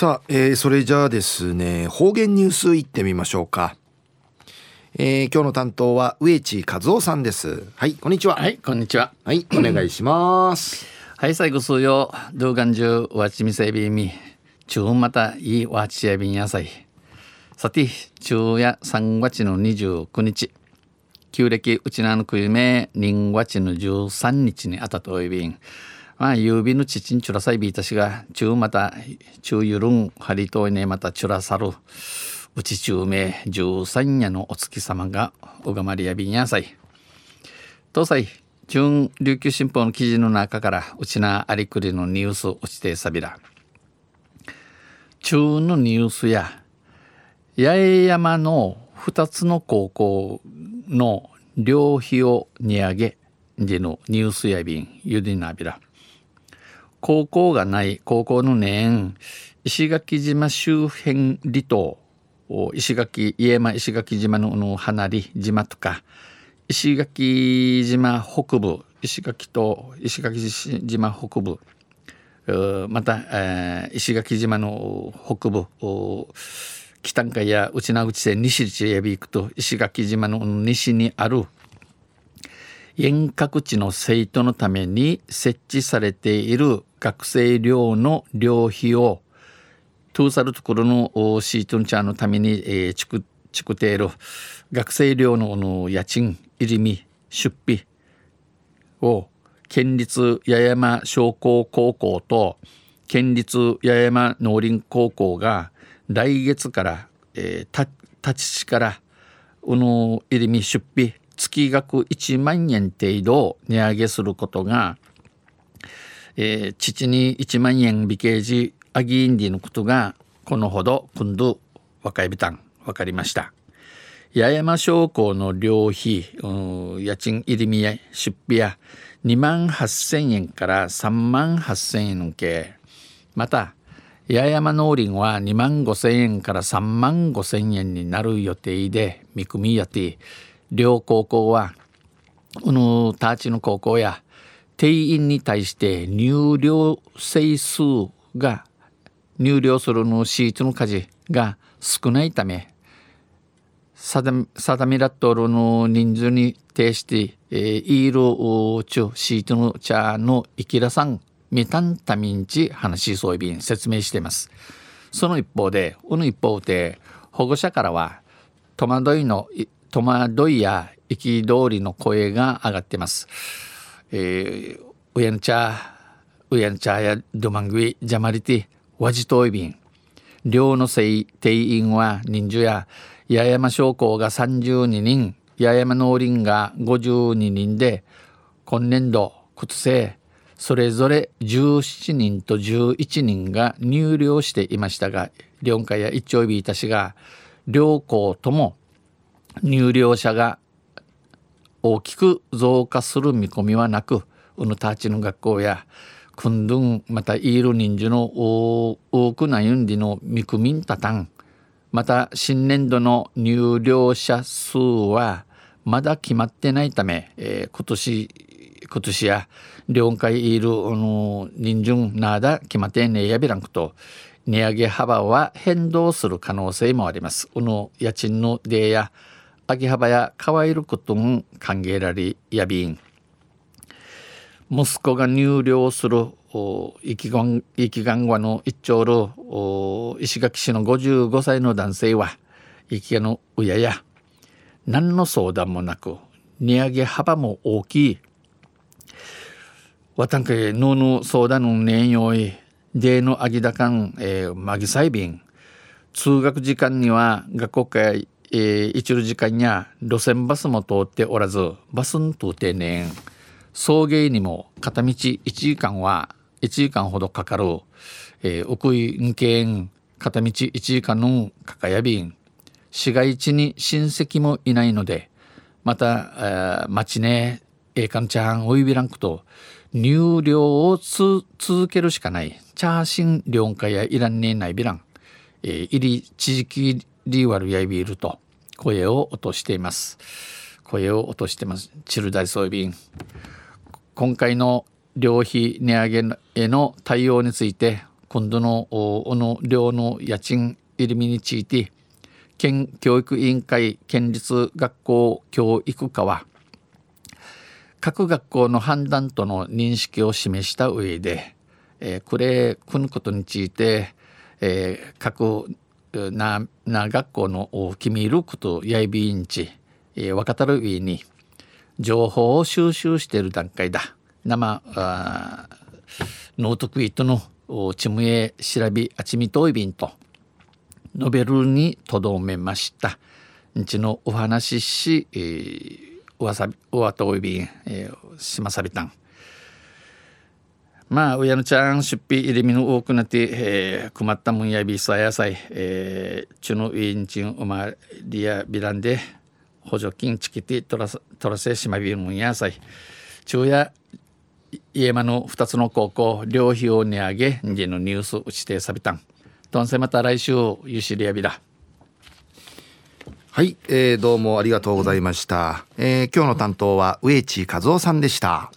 さあ、えー、それじゃあですね方言ニュースいってみましょうか、えー、今日の担当は植地和夫さんです。はいこんにちは。はいこんにちは。はいお願いします。はい最後数曜動画中わちみせびみ中またいいわちやびん野菜。さて昼夜3月の29日。旧暦うちなのくゆめ人月の13日にあたといびんまあ、郵便のちちんちゅらさいびいたしが、中また、中ゆるん、はりといねまたちゅらさる、うち中名、十三夜のお月様が、おがまりやびんやさい。東西、中琉球新報の記事の中から、うちなありくりのニュース落ちてさびら。中のニュースや、八重山の2つの高校の寮費を値上げでのニュースやびん、ゆでなびら。高校がない高校の年石垣島周辺離島石垣家山石垣島のの離れ島とか石垣島北部石垣と石垣島北部また、えー、石垣島の北部北海や内名口で西地へ行くと石垣島の西にある遠隔地の生徒のために設置されている学生寮の寮費をトゥーサルところのシートンチャーのために、えー、チクチクテール学生寮のの家賃入り身出費を県立八重山商工高校と県立八重山農林高校が来月から、えー、立ち市からうの入り身出費月額1万円程度値上げすることがえー、父に1万円美形時アギーンディのことがこのほど今度若いビタン分かりました。八重山商工の寮費家賃入り身や出費や2万8,000円から3万8,000円の計。また八重山農林は2万5,000円から3万5,000円になる予定で見組みやって両高校はうぬたちの高校や定員に対して入寮整数が入寮するのシートの数が少ないため定めらっとるの人数に対して、えー、イールチュシートの茶のイキラさんみたんたみんち話しそういびん説明しています。その一方でこの一方で保護者からは戸惑いの戸惑いや憤りの声が上がっています。えー、ウヤンチャーウヤンチャーやドマングイジャマリティワジトイビン。寮の定員は人数や八重山商工が32人八重山農林が52人で今年度靴生それぞれ17人と11人が入寮していましたが両会や一丁日いたしが両校とも入寮者が大きく増加する見込みはなくうぬたちの学校やくんどんまたイール人数の多くなゆんりの見組みんたたんまた新年度の入寮者数はまだ決まってないため、えー、今年今年や領海いるの人数なだ決まってねやびらんくと値上げ幅は変動する可能性もあります。この家賃の出や秋葉や変わることも考えられやびん息子が入寮する生きがん生きがんわの一丁る石垣市の55歳の男性は生きがの親や何の相談もなく値上げ幅も大きいわたんかのぬ相談の年用意でのあぎだかん、え、まぎさいびん通学時間には学校会えー、一路時間や路線バスも通っておらずバスん通ってねん。送迎にも片道1時間は1時間ほどかかる、えー、奥井んけん片道1時間のかかやびん市街地に親戚もいないのでまた、町ねええかんちゃんおいびらんくと入寮を続けるしかない。チャーシン両家やいらんねえないびらん、えー、入り地域リーワルヤイビールと声を落としています。声を落としてます。チルダイソイビン。今回の寮費値上げへの対応について今度のおの寮の家賃入り身について県教育委員会県立学校教育課は各学校の判断との認識を示した上で、えー、これ組むことについて、えー、各なな学校の決めることやいびんち、えー、若たる上に情報を収集している段階だ。生あノートクイートのチムエ調べあちみといびんとノベルにとどめました。んちのお話し、えー、わさうわといびん、えー、しまさびたん。まあ親のちゃん出費入れみの多くなって、えー、困ったもんやびさやさい、えー、ちのウィンチンうまりやびらんで補助金チキティ取ら取らせしまびるもんやさい。昼夜家間の2つの高校両費を値上げんじのニュース打ちてさびたん。とんせまた来週ゆしりやびだ。はい、えー、どうもありがとうございました、えー、今日の担当は植地和夫さんでした。